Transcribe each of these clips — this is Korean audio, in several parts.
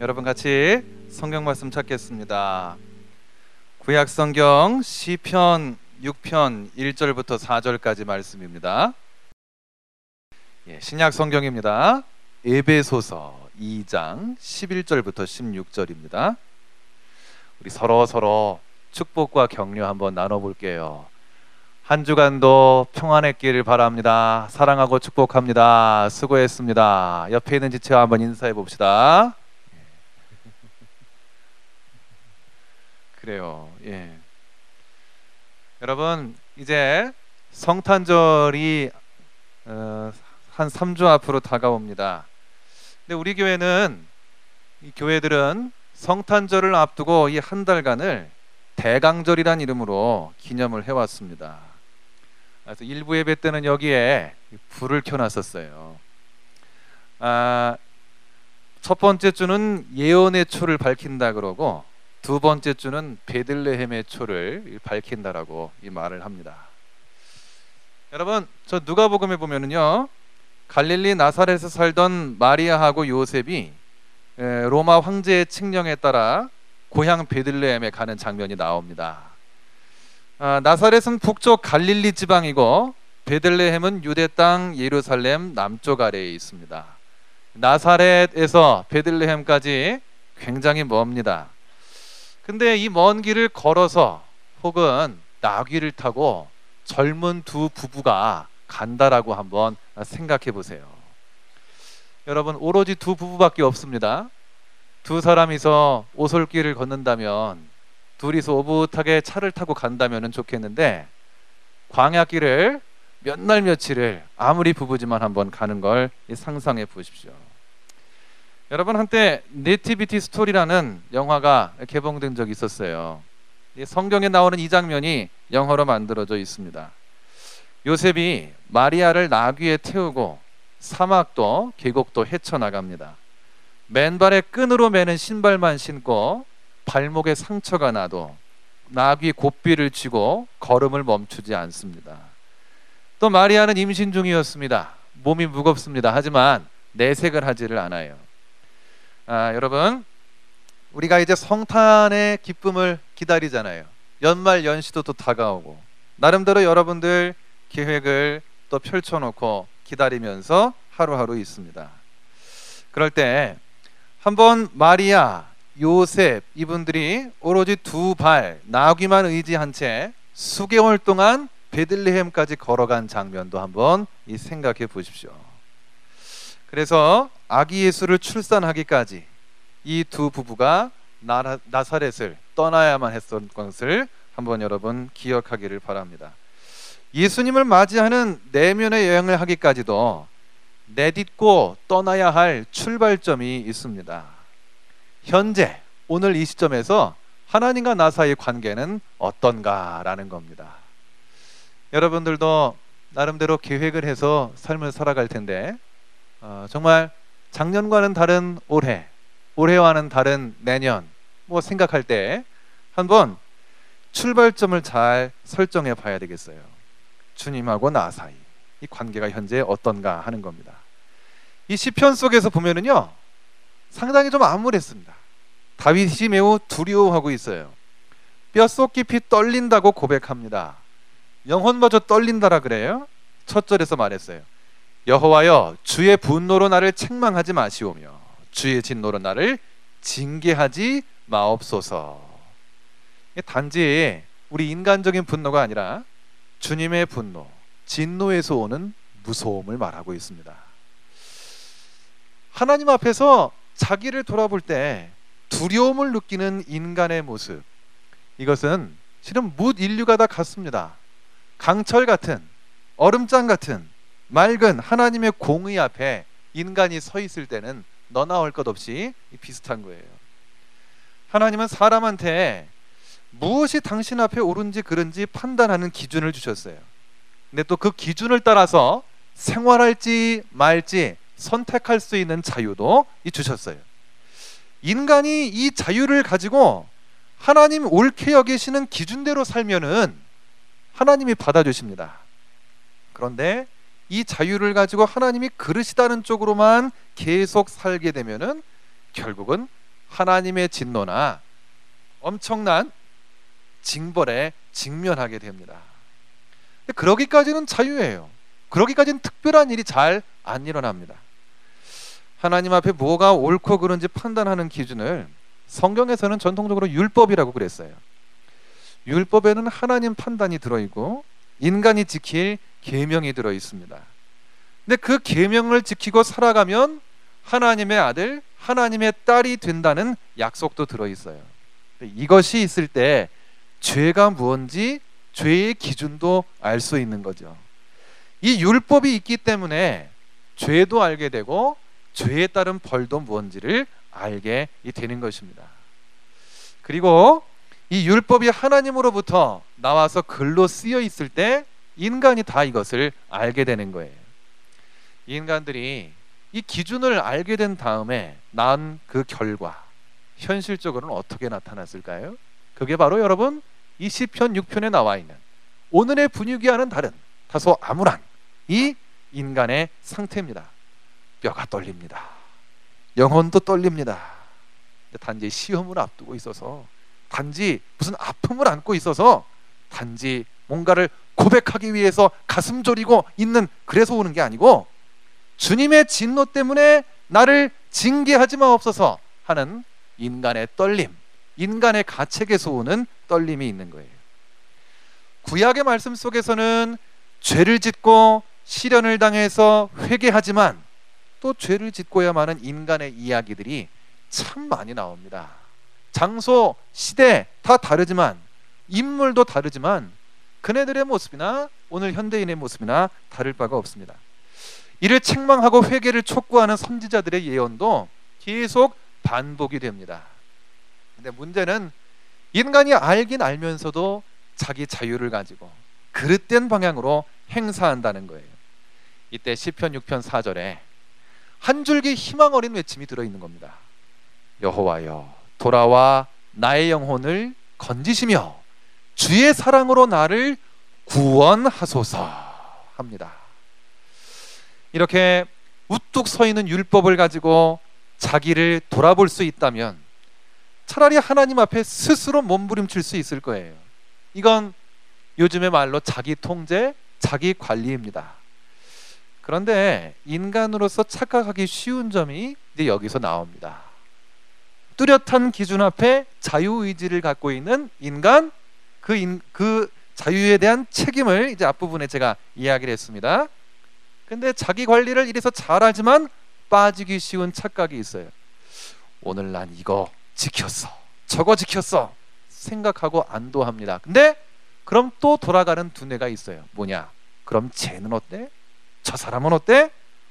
여러분 같이 성경 말씀 찾겠습니다. 구약 성경 시편 6편 1절부터 4절까지 말씀입니다. 예, 신약 성경입니다. 에베소서 2장 11절부터 16절입니다. 우리 서로 서로 축복과 격려 한번 나눠 볼게요. 한 주간도 평안했기를 바랍니다. 사랑하고 축복합니다. 수고했습니다. 옆에 있는 지체와 한번 인사해 봅시다. 그래요. 예. 여러분 이제 성탄절이 어, 한 3주 앞으로 다가옵니다. 근데 우리 교회는 이 교회들은 성탄절을 앞두고 이 한 달간을 대강절이란 이름으로 기념을 해왔습니다. 그래서 일부 예배 때는 여기에 불을 켜놨었어요. 아, 첫 번째 주는 예언의 초를 밝힌다 그러고 두 번째 주는 베들레헴의 초를 밝힌다라고 이 말을 합니다. 여러분, 저 누가복음에 보면은요. 갈릴리 나사렛에서 살던 마리아하고 요셉이 로마 황제의 칙령에 따라 고향 베들레헴에 가는 장면이 나옵니다. 아, 나사렛은 북쪽 갈릴리 지방이고 베들레헴은 유대 땅 예루살렘 남쪽 아래에 있습니다. 나사렛에서 베들레헴까지 굉장히 멉니다. 근데 이 먼 길을 걸어서 혹은 나귀를 타고 젊은 두 부부가 간다라고 한번 생각해 보세요. 여러분 오로지 두 부부밖에 없습니다. 두 사람이서 오솔길을 걷는다면 둘이서 오붓하게 차를 타고 간다면 좋겠는데 광야길을 몇 날 며칠을 아무리 부부지만 한번 가는 걸 상상해 보십시오. 여러분 한때 Nativity Story라는 영화가 개봉된 적이 있었어요. 성경에 나오는 이 장면이 영어로 만들어져 있습니다. 요셉이 마리아를 나귀에 태우고 사막도 계곡도 헤쳐나갑니다. 맨발에 끈으로 매는 신발만 신고 발목에 상처가 나도 나귀 고삐를 쥐고 걸음을 멈추지 않습니다. 또 마리아는 임신 중이었습니다. 몸이 무겁습니다. 하지만 내색을 하지를 않아요. 아, 여러분 우리가 이제 성탄의 기쁨을 기다리잖아요. 연말 연시도 또 다가오고 나름대로 여러분들 계획을 또 펼쳐놓고 기다리면서 하루하루 있습니다. 그럴 때 한번 마리아, 요셉 이분들이 오로지 두 발 나귀만 의지한 채 수개월 동안 베들레헴까지 걸어간 장면도 한번 생각해 보십시오. 그래서 아기 예수를 출산하기까지 이 두 부부가 나라, 나사렛을 떠나야만 했던 것을 한번 여러분 기억하기를 바랍니다. 예수님을 맞이하는 내면의 여행을 하기까지도 내딛고 떠나야 할 출발점이 있습니다. 현재 오늘 이 시점에서 하나님과 나 사이의 관계는 어떤가라는 겁니다. 여러분들도 나름대로 계획을 해서 삶을 살아갈 텐데 어, 정말 작년과는 다른 올해, 올해와는 다른 내년 뭐 생각할 때 한번 출발점을 잘 설정해 봐야 되겠어요. 주님하고 나 사이 이 관계가 현재 어떤가 하는 겁니다. 이 시편 속에서 보면은요 상당히 좀 암울했습니다. 다윗이 매우 두려워하고 있어요. 뼛속 깊이 떨린다고 고백합니다. 영혼마저 떨린다라 그래요. 첫 절에서 말했어요. 여호와여 주의 분노로 나를 책망하지 마시오며 주의 진노로 나를 징계하지 마옵소서. 단지 우리 인간적인 분노가 아니라 주님의 분노, 진노에서 오는 무서움을 말하고 있습니다. 하나님 앞에서 자기를 돌아볼 때 두려움을 느끼는 인간의 모습 이것은 실은 묻 인류가 다 같습니다. 강철 같은 얼음장 같은 맑은 하나님의 공의 앞에 인간이 서 있을 때는 너나 할 것 없이 비슷한 거예요. 하나님은 사람한테 무엇이 당신 앞에 옳은지 그른지 판단하는 기준을 주셨어요. 근데 또 그 기준을 따라서 생활할지 말지 선택할 수 있는 자유도 주셨어요. 인간이 이 자유를 가지고 하나님 옳게 여기시는 기준대로 살면은 하나님이 받아주십니다. 그런데 이 자유를 가지고 하나님이 그러시다는 쪽으로만 계속 살게 되면은 결국은 하나님의 진노나 엄청난 징벌에 직면하게 됩니다. 그러기까지는 자유예요. 그러기까지는 특별한 일이 잘 안 일어납니다. 하나님 앞에 뭐가 옳고 그른지 판단하는 기준을 성경에서는 전통적으로 율법이라고 그랬어요. 율법에는 하나님 판단이 들어 있고 인간이 지킬 계명이 들어 있습니다. 근데 그 계명을 지키고 살아가면 하나님의 아들, 하나님의 딸이 된다는 약속도 들어 있어요. 이것이 있을 때 죄가 무언지 죄의 기준도 알 수 있는 거죠. 이 율법이 있기 때문에 죄도 알게 되고 죄에 따른 벌도 무언지를 알게 되는 것입니다. 그리고 이 율법이 하나님으로부터 나와서 글로 쓰여 있을 때 인간이 다 이것을 알게 되는 거예요. 인간들이 이 기준을 알게 된 다음에 난 그 결과 현실적으로는 어떻게 나타났을까요? 그게 바로 여러분 이 시편 6편에 나와 있는 오늘의 분위기와는 다른 다소 암울한 이 인간의 상태입니다. 뼈가 떨립니다. 영혼도 떨립니다. 단지 시험을 앞두고 있어서 단지 무슨 아픔을 안고 있어서 단지 뭔가를 고백하기 위해서 가슴 졸이고 있는 그래서 오는 게 아니고 주님의 진노 때문에 나를 징계하지 마옵소서 하는 인간의 떨림, 인간의 가책에서 오는 떨림이 있는 거예요. 구약의 말씀 속에서는 죄를 짓고 시련을 당해서 회개하지만 또 죄를 짓고야 마는 인간의 이야기들이 참 많이 나옵니다. 장소, 시대 다 다르지만 인물도 다르지만 그네들의 모습이나 오늘 현대인의 모습이나 다를 바가 없습니다. 이를 책망하고 회개를 촉구하는 선지자들의 예언도 계속 반복이 됩니다. 근데 문제는 인간이 알긴 알면서도 자기 자유를 가지고 그릇된 방향으로 행사한다는 거예요. 이때 시편 6편 4절에 한 줄기 희망 어린 외침이 들어 있는 겁니다. 여호와여 돌아와 나의 영혼을 건지시며 주의 사랑으로 나를 구원하소서 합니다. 이렇게 우뚝 서 있는 율법을 가지고 자기를 돌아볼 수 있다면 차라리 하나님 앞에 스스로 몸부림칠 수 있을 거예요. 이건 요즘의 말로 자기 통제, 자기 관리입니다. 그런데 인간으로서 착각하기 쉬운 점이 이제 여기서 나옵니다. 뚜렷한 기준 앞에 자유의지를 갖고 있는 인간 그, 인, 그 자유에 대한 책임을 이제 앞부분에 제가 이야기를 했습니다. 근데 자기 관리를 이래서 잘 하지만 빠지기 쉬운 착각이 있어요. 오늘 난 이거 지켰어. 저거 지켰어. 생각하고 안도합니다. 근데 그럼 또 돌아가는 두뇌가 있어요. 뭐냐? 그럼 쟤는 어때? 저 사람은 어때?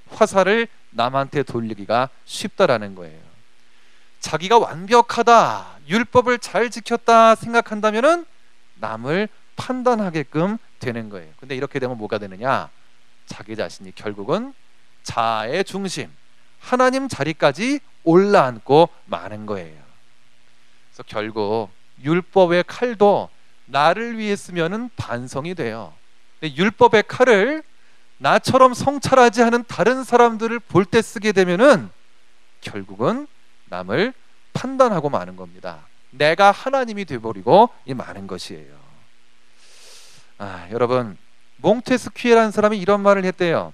화살을 남한테 돌리기가 쉽다라는 거예요. 자기가 완벽하다, 율법을 잘 지켰다 생각한다면은 남을 판단하게끔 되는 거예요. 근데 이렇게 되면 뭐가 되느냐? 자기 자신이 결국은 자의 중심, 하나님 자리까지 올라앉고 마는 거예요. 그래서 결국 율법의 칼도 나를 위해 쓰면은 반성이 돼요. 율법의 칼을 나처럼 성찰하지 않은 다른 사람들을 볼 때 쓰게 되면은 결국은 남을 판단하고 마는 겁니다. 내가 하나님이 되버리고 이 많은 것이에요. 아, 여러분 몽테스퀴에라는 사람이 이런 말을 했대요.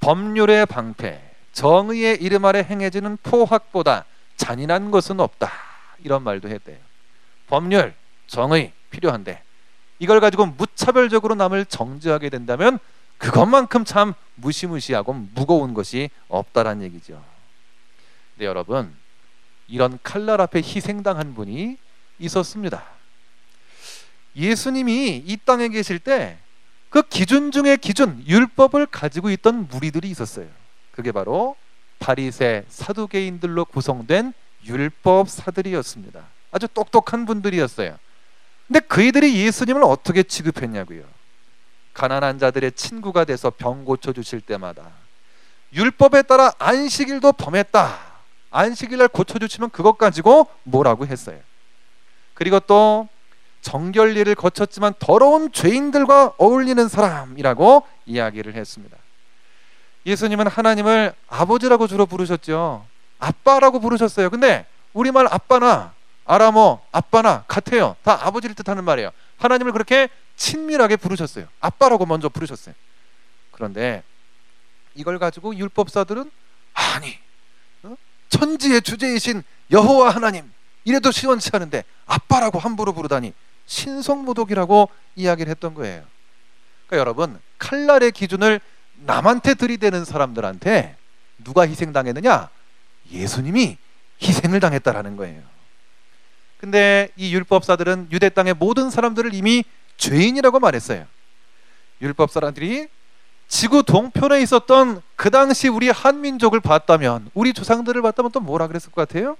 법률의 방패, 정의의 이름 아래 행해지는 포학보다 잔인한 것은 없다. 이런 말도 했대요. 법률, 정의 필요한데 이걸 가지고 무차별적으로 남을 정죄하게 된다면 그것만큼 참 무시무시하고 무거운 것이 없다란 얘기죠. 근데 여러분 이런 칼날 앞에 희생당한 분이 있었습니다. 예수님이 이 땅에 계실 때 그 기준 중의 기준, 율법을 가지고 있던 무리들이 있었어요. 그게 바로 바리새 사두개인들로 구성된 율법 사들이었습니다. 아주 똑똑한 분들이었어요. 근데 그이들이 예수님을 어떻게 취급했냐고요. 가난한 자들의 친구가 돼서 병 고쳐 주실 때마다 율법에 따라 안식일도 범했다. 안식일 날 고쳐주시면 그것 가지고 뭐라고 했어요. 그리고 또 정결리를 거쳤지만 더러운 죄인들과 어울리는 사람이라고 이야기를 했습니다. 예수님은 하나님을 아버지라고 주로 부르셨죠. 아빠라고 부르셨어요. 근데 우리말 아빠나 아람어 아빠나 같아요. 다 아버지를 뜻하는 말이에요. 하나님을 그렇게 친밀하게 부르셨어요. 아빠라고 먼저 부르셨어요. 그런데 이걸 가지고 율법사들은 아니 어? 천지의 주제이신 여호와 하나님 이래도 시원치 않은데 아빠라고 함부로 부르다니 신성모독이라고 이야기를 했던 거예요. 그러니까 여러분 칼날의 기준을 남한테 들이대는 사람들한테 누가 희생당했느냐? 예수님이 희생을 당했다라는 거예요. 근데 이 율법사들은 유대 땅의 모든 사람들을 이미 죄인이라고 말했어요. 율법사람들이 지구 동편에 있었던 그 당시 우리 한민족을 봤다면 우리 조상들을 봤다면 또 뭐라 그랬을 것 같아요?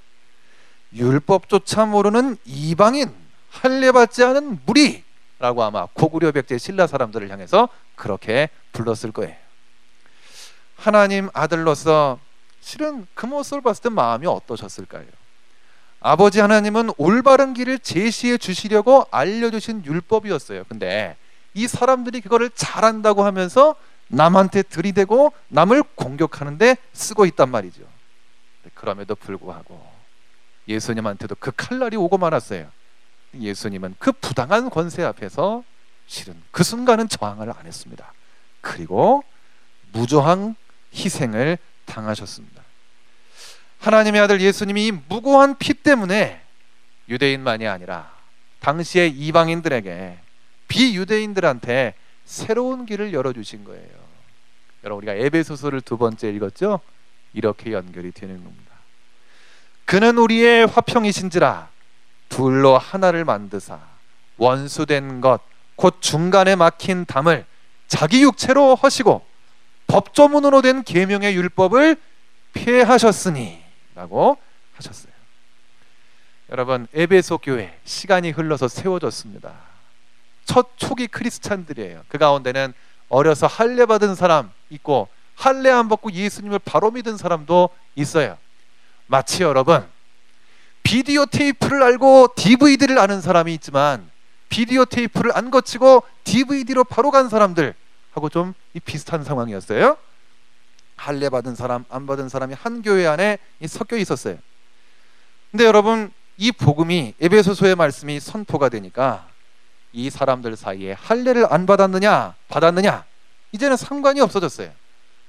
율법조차 모르는 이방인 할례받지 않은 무리라고 아마 고구려 백제 신라 사람들을 향해서 그렇게 불렀을 거예요. 하나님 아들로서 실은 그 모습을 봤을 때 마음이 어떠셨을까요? 아버지 하나님은 올바른 길을 제시해 주시려고 알려주신 율법이었어요. 근데 이 사람들이 그거를 잘한다고 하면서 남한테 들이대고 남을 공격하는데 쓰고 있단 말이죠. 그럼에도 불구하고 예수님한테도 그 칼날이 오고 말았어요. 예수님은 그 부당한 권세 앞에서 실은 그 순간은 저항을 안 했습니다. 그리고 무저항 희생을 당하셨습니다. 하나님의 아들 예수님이 무고한 피 때문에 유대인만이 아니라 당시의 이방인들에게 비유대인들한테 새로운 길을 열어주신 거예요. 여러분 우리가 에베소서를 두 번째 읽었죠? 이렇게 연결이 되는 겁니다. 그는 우리의 화평이신지라 둘로 하나를 만드사 원수된 것 곧 중간에 막힌 담을 자기 육체로 허시고 법조문으로 된 계명의 율법을 폐하셨으니라고 하셨어요. 여러분 에베소 교회 시간이 흘러서 세워졌습니다. 첫 초기 크리스찬들이에요. 그 가운데는 어려서 할례 받은 사람 있고 할례 안 받고 예수님을 바로 믿은 사람도 있어요. 마치 여러분 비디오 테이프를 알고 DVD를 아는 사람이 있지만 비디오 테이프를 안 거치고 DVD로 바로 간 사람들 하고 좀 비슷한 상황이었어요. 할례 받은 사람, 안 받은 사람이 한 교회 안에 섞여 있었어요. 근데 여러분 이 복음이 에베소서의 말씀이 선포가 되니까 이 사람들 사이에 할례를 안 받았느냐, 받았느냐 이제는 상관이 없어졌어요.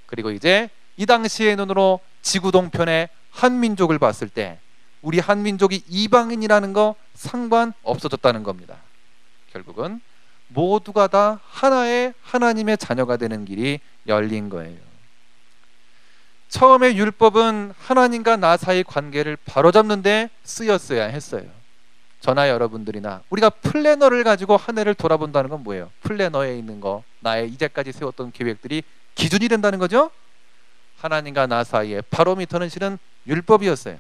그리고 이제 이 당시의 눈으로 지구 동편의 한 민족을 봤을 때 우리 한 민족이 이방인이라는 거 상관 없어졌다는 겁니다. 결국은 모두가 다 하나의 하나님의 자녀가 되는 길이 열린 거예요. 처음에 율법은 하나님과 나 사이 관계를 바로잡는데 쓰였어야 했어요. 저나 여러분들이나 우리가 플래너를 가지고 한 해를 돌아본다는 건 뭐예요? 플래너에 있는 거, 나의 이제까지 세웠던 계획들이 기준이 된다는 거죠? 하나님과 나 사이에 바로미터는 실은 율법이었어요.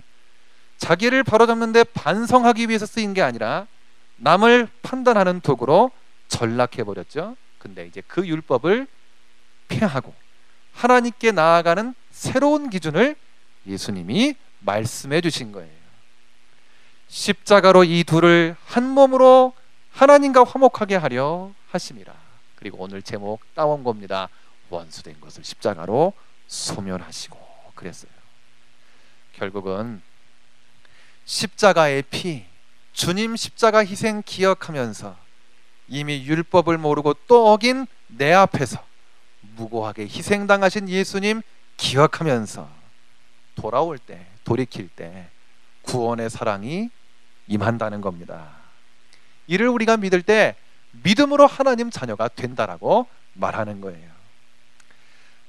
자기를 바로잡는데 반성하기 위해서 쓰인 게 아니라 남을 판단하는 도구로 전락해 버렸죠. 근데 이제 그 율법을 폐하고 하나님께 나아가는 새로운 기준을 예수님이 말씀해 주신 거예요. 십자가로 이 둘을 한 몸으로 하나님과 화목하게 하려 하심이라. 그리고 오늘 제목 따온 겁니다. 원수된 것을 십자가로 소멸하시고 그랬어요. 결국은 십자가의 피, 주님 십자가 희생 기억하면서 이미 율법을 모르고 또 어긴 내 앞에서 무고하게 희생당하신 예수님 기억하면서 돌아올 때, 돌이킬 때 구원의 사랑이 임한다는 겁니다. 이를 우리가 믿을 때 믿음으로 하나님 자녀가 된다라고 말하는 거예요.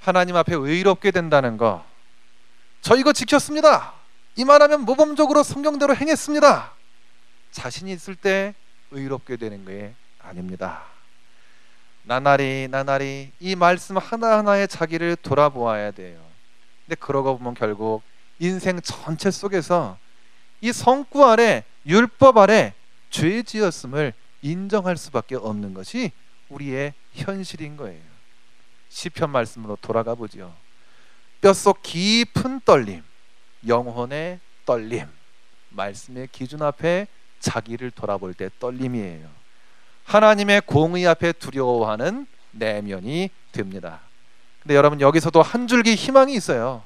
하나님 앞에 의롭게 된다는 거. 저 이거 지켰습니다. 이만하면 모범적으로 성경대로 행했습니다. 자신이 있을 때 의롭게 되는 게 아닙니다. 나날이 나날이 이 말씀 하나하나에 자기를 돌아보아야 돼요. 근데 그러고 보면 결국 인생 전체 속에서 이 성구 아래 율법 아래 죄 지었음을 인정할 수밖에 없는 것이 우리의 현실인 거예요. 시편 말씀으로 돌아가 보지요. 뼛속 깊은 떨림, 영혼의 떨림, 말씀의 기준 앞에 자기를 돌아볼 때 떨림이에요. 하나님의 공의 앞에 두려워하는 내면이 됩니다. 근데 여러분 여기서도 한 줄기 희망이 있어요.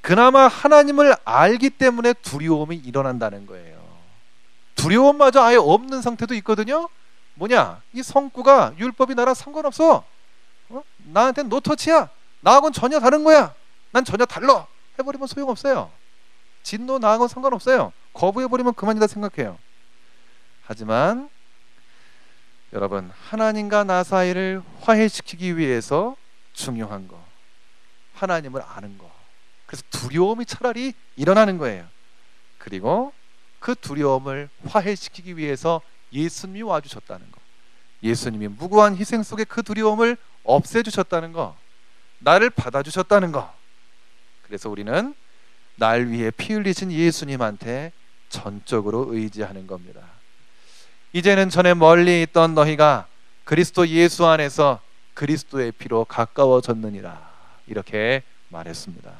그나마 하나님을 알기 때문에 두려움이 일어난다는 거예요. 두려움마저 아예 없는 상태도 있거든요. 뭐냐? 이 성구가 율법이 나랑 상관없어. 어? 나한테는 노터치야. 나하고는 전혀 다른 거야. 난 전혀 달라. 해버리면 소용없어요. 진노 나하고는 상관없어요. 거부해버리면 그만이다 생각해요. 하지만 여러분 하나님과 나 사이를 화해시키기 위해서 중요한 거 하나님을 아는 거 그래서 두려움이 차라리 일어나는 거예요. 그리고 그 두려움을 화해시키기 위해서 예수님이 와주셨다는 거. 예수님이 무고한 희생 속에 그 두려움을 없애주셨다는 거. 나를 받아주셨다는 거. 그래서 우리는 날 위해 피 흘리신 예수님한테 전적으로 의지하는 겁니다. 이제는 전에 멀리 있던 너희가 그리스도 예수 안에서 그리스도의 피로 가까워졌느니라. 이렇게 말했습니다.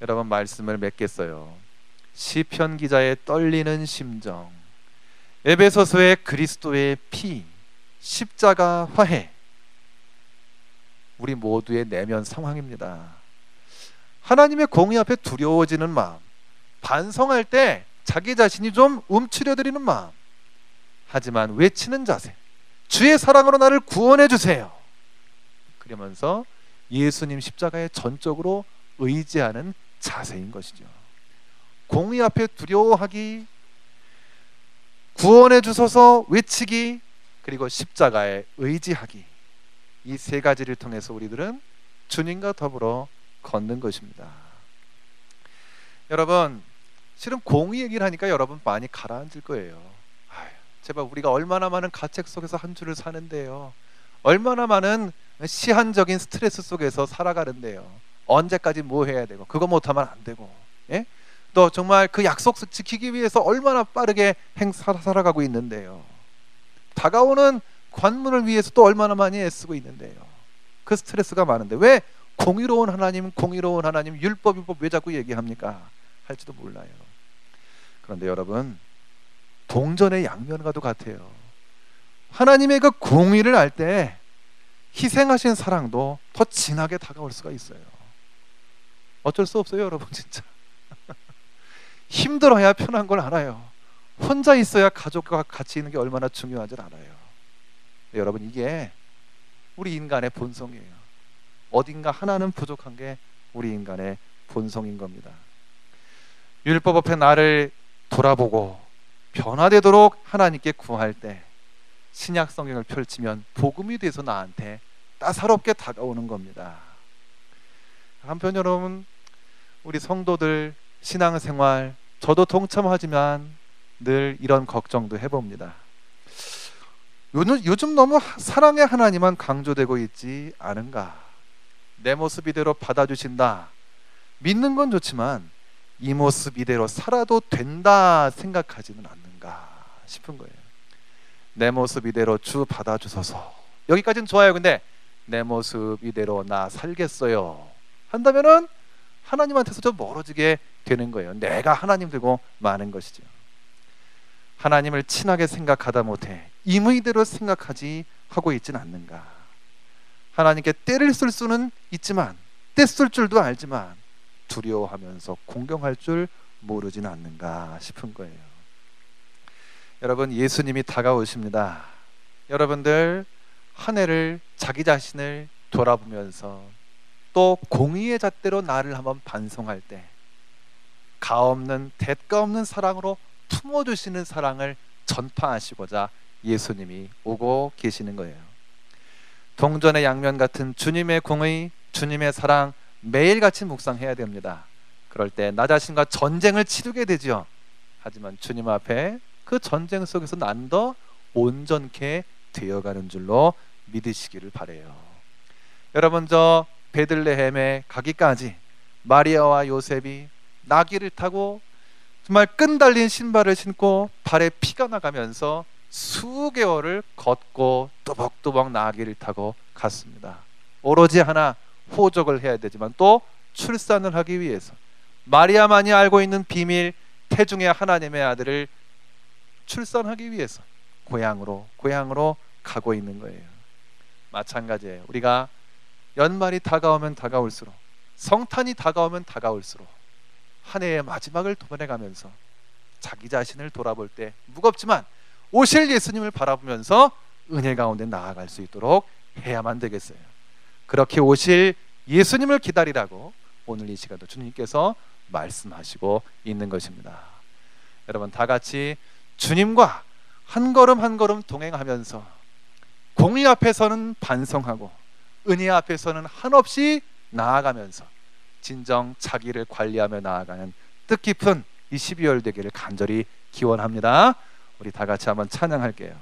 여러분 말씀을 맺겠어요. 시편 기자의 떨리는 심정. 에베소서의 그리스도의 피, 십자가 화해. 우리 모두의 내면 상황입니다. 하나님의 공의 앞에 두려워지는 마음, 반성할 때 자기 자신이 좀 움츠려드리는 마음, 하지만 외치는 자세, 주의 사랑으로 나를 구원해 주세요. 그러면서 예수님 십자가에 전적으로 의지하는 자세인 것이죠. 공의 앞에 두려워하기, 구원해 주소서 외치기, 그리고 십자가에 의지하기. 이 세 가지를 통해서 우리들은 주님과 더불어 걷는 것입니다. 여러분, 실은 공의 얘기를 하니까 여러분 많이 가라앉을 거예요. 아유, 제발 우리가 얼마나 많은 가책 속에서 한 주를 사는데요. 얼마나 많은 시한적인 스트레스 속에서 살아가는데요. 언제까지 뭐 해야 되고 그거 못하면 안 되고 예? 또 정말 그 약속 지키기 위해서 얼마나 빠르게 행 살아가고 있는데요. 다가오는 관문을 위해서 또 얼마나 많이 애쓰고 있는데요. 그 스트레스가 많은데 왜 공의로운 하나님, 공의로운 하나님, 율법, 율법 왜 자꾸 얘기합니까? 할지도 몰라요. 그런데 여러분, 동전의 양면과도 같아요. 하나님의 그 공의를 알 때 희생하신 사랑도 더 진하게 다가올 수가 있어요. 어쩔 수 없어요, 여러분, 진짜. 힘들어야 편한 걸 알아요. 혼자 있어야 가족과 같이 있는 게 얼마나 중요한지 알아요. 여러분, 이게 우리 인간의 본성이에요. 어딘가 하나는 부족한 게 우리 인간의 본성인 겁니다. 율법 앞에 나를 돌아보고 변화되도록 하나님께 구할 때 신약 성경을 펼치면 복음이 돼서 나한테 따사롭게 다가오는 겁니다. 한편 여러분 우리 성도들 신앙생활 저도 동참하지만 늘 이런 걱정도 해봅니다. 요즘, 요즘 너무 사랑의 하나님만 강조되고 있지 않은가? 내 모습 이대로 받아주신다. 믿는 건 좋지만 이 모습 이대로 살아도 된다 생각하지는 않는가 싶은 거예요. 내 모습 이대로 주 받아주소서. 여기까지는 좋아요. 근데 내 모습 이대로 나 살겠어요. 한다면은 하나님한테서 좀 멀어지게 되는 거예요. 내가 하나님 되고 마는 것이죠. 하나님을 친하게 생각하다 못해 임의대로 생각하지 하고 있지는 않는가. 하나님께 때를 쓸 수는 있지만 때 쓸 줄도 알지만 두려워하면서 공경할 줄 모르진 않는가 싶은 거예요. 여러분 예수님이 다가오십니다. 여러분들 한 해를 자기 자신을 돌아보면서 또 공의의 잣대로 나를 한번 반성할 때 가 없는 대가 없는 사랑으로 품어 주시는 사랑을 전파하시고자 예수님이 오고 계시는 거예요. 동전의 양면 같은 주님의 공의, 주님의 사랑 매일같이 묵상해야 됩니다. 그럴 때 나 자신과 전쟁을 치르게 되죠. 하지만 주님 앞에 그 전쟁 속에서 난 더 온전케 되어가는 줄로 믿으시기를 바래요. 여러분 저 베들레헴에 가기까지 마리아와 요셉이 나귀를 타고 정말 끈달린 신발을 신고 발에 피가 나가면서 수개월을 걷고 또벅또벅 나귀를 타고 갔습니다. 오로지 하나 호적을 해야 되지만 또 출산을 하기 위해서 마리아만이 알고 있는 비밀 태중의 하나님의 아들을 출산하기 위해서 고향으로 고향으로 가고 있는 거예요. 마찬가지예요. 우리가 연말이 다가오면 다가올수록 성탄이 다가오면 다가올수록 한 해의 마지막을 도전해가면서 자기 자신을 돌아볼 때 무겁지만 오실 예수님을 바라보면서 은혜 가운데 나아갈 수 있도록 해야만 되겠어요. 그렇게 오실 예수님을 기다리라고 오늘 이 시간도 주님께서 말씀하시고 있는 것입니다. 여러분 다 같이 주님과 한 걸음 한 걸음 동행하면서 공의 앞에서는 반성하고 은혜 앞에서는 한없이 나아가면서 진정 자기를 관리하며 나아가는 뜻깊은 이 12월 되기를 간절히 기원합니다. 우리 다 같이 한번 찬양할게요.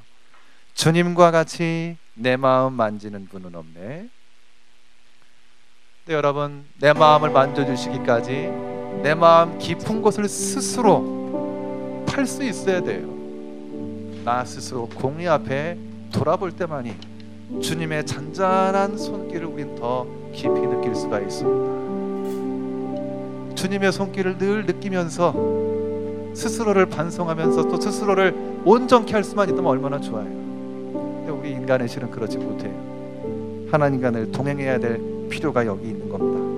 주님과 같이 내 마음 만지는 분은 없네. 네, 여러분 내 마음을 만져주시기까지 내 마음 깊은 곳을 스스로 팔 수 있어야 돼요. 나 스스로 공의 앞에 돌아볼 때만이 주님의 잔잔한 손길을 우린 더 깊이 느낄 수가 있습니다. 주님의 손길을 늘 느끼면서 스스로를 반성하면서 또 스스로를 온전케 할 수만 있다면 얼마나 좋아요. 근데 우리 인간의 실은 그렇지 못해요. 하나님과 늘 동행해야 될 필요가 여기 있는 겁니다.